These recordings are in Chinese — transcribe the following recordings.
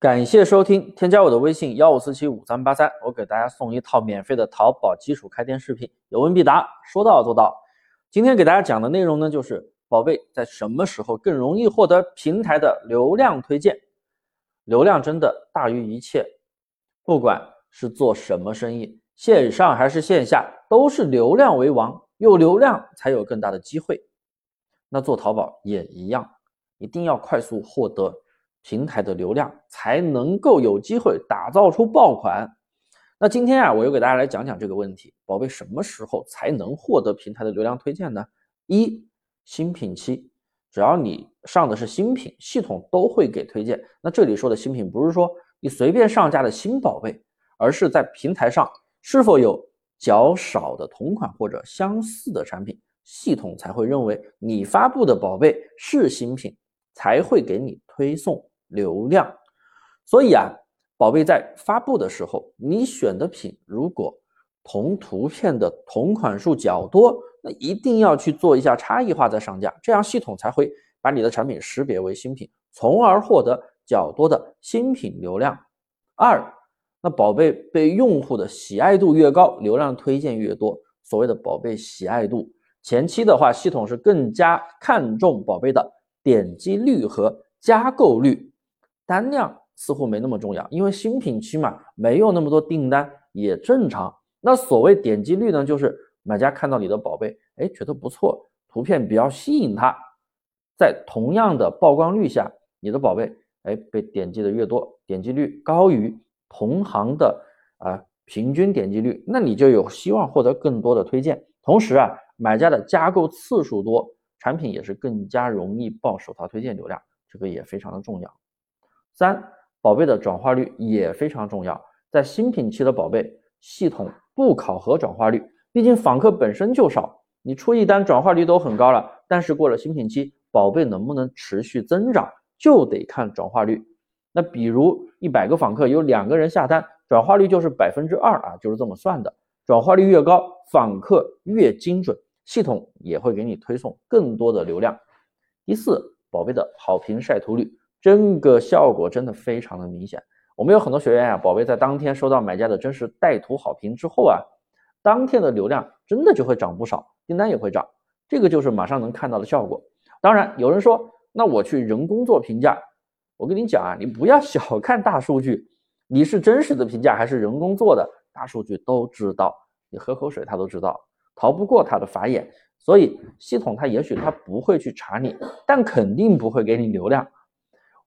感谢收听，添加我的微信幺五四七五三八三，我给大家送一套免费的淘宝基础开店视频，有问必答，说到做到。今天给大家讲的内容呢，就是宝贝在什么时候更容易获得平台的流量推荐？流量真的大于一切，不管是做什么生意，线上还是线下，都是流量为王，有流量才有更大的机会。那做淘宝也一样，一定要快速获得。平台的流量才能够有机会打造出爆款。那今天啊，我又给大家来讲讲这个问题：宝贝，什么时候才能获得平台的流量推荐呢？一、新品期，只要你上的是新品，系统都会给推荐。那这里说的新品，不是说你随便上架的新宝贝，而是在平台上是否有较少的同款或者相似的产品，系统才会认为你发布的宝贝是新品，才会给你推送。流量，所以啊，宝贝在发布的时候，你选的品如果同图片的同款数较多，那一定要去做一下差异化再上架，这样系统才会把你的产品识别为新品，从而获得较多的新品流量。二，那宝贝被用户的喜爱度越高，流量推荐越多。所谓的宝贝喜爱度，前期的话，系统是更加看重宝贝的点击率和加购率。单量似乎没那么重要，因为新品期嘛，没有那么多订单也正常。那所谓点击率呢，就是买家看到你的宝贝，哎，觉得不错，图片比较吸引他，在同样的曝光率下，你的宝贝，哎，被点击的越多，点击率高于同行的啊平均点击率，那你就有希望获得更多的推荐。同时啊，买家的加购次数多，产品也是更加容易爆首发推荐流量，这个也非常的重要。三宝贝的转化率也非常重要，在新品期的宝贝，系统不考核转化率，毕竟访客本身就少，你出一单转化率都很高了，但是过了新品期，宝贝能不能持续增长，就得看转化率。那比如一百个访客有两个人下单，转化率就是百分之二啊，就是这么算的。转化率越高，访客越精准，系统也会给你推送更多的流量。第四，宝贝的好评晒图率。这个效果真的非常的明显。我们有很多学员啊，宝贝在当天收到买家的真实带图好评之后啊，当天的流量真的就会涨不少，订单也会涨。这个就是马上能看到的效果。当然，有人说，那我去人工做评价，我跟你讲啊，你不要小看大数据，你是真实的评价还是人工做的，大数据都知道。你喝口水，他都知道，逃不过他的法眼。所以系统它也许它不会去查你，但肯定不会给你流量。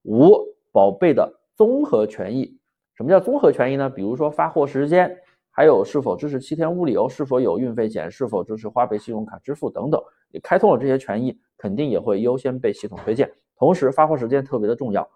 五宝贝的综合权益，什么叫综合权益呢？比如说发货时间，还有是否支持七天无理由，是否有运费险，是否支持花呗信用卡支付等等。你开通了这些权益，肯定也会优先被系统推荐。同时，发货时间特别的重要，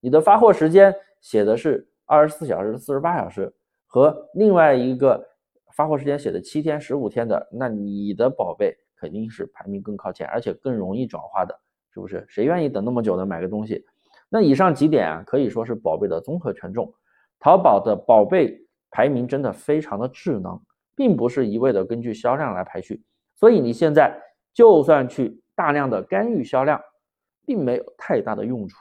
你的发货时间写的是二十四小时、四十八小时，和另外一个发货时间写的七天、十五天的，那你的宝贝肯定是排名更靠前，而且更容易转化的，是不是？谁愿意等那么久的买个东西？那以上几点啊，可以说是宝贝的综合权重。淘宝的宝贝排名真的非常的智能，并不是一味的根据销量来排序。所以你现在就算去大量的干预销量，并没有太大的用处，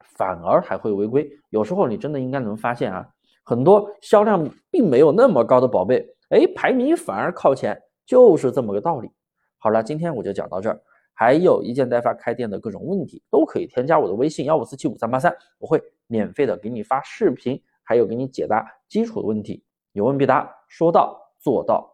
反而还会违规。有时候你真的应该能发现啊，很多销量并没有那么高的宝贝，哎，排名反而靠前，就是这么个道理。好了，今天我就讲到这儿。还有一件代发开店的各种问题，都可以添加我的微信幺五四七五三八三，我会免费的给你发视频，还有给你解答基础的问题，有问必答，说到做到。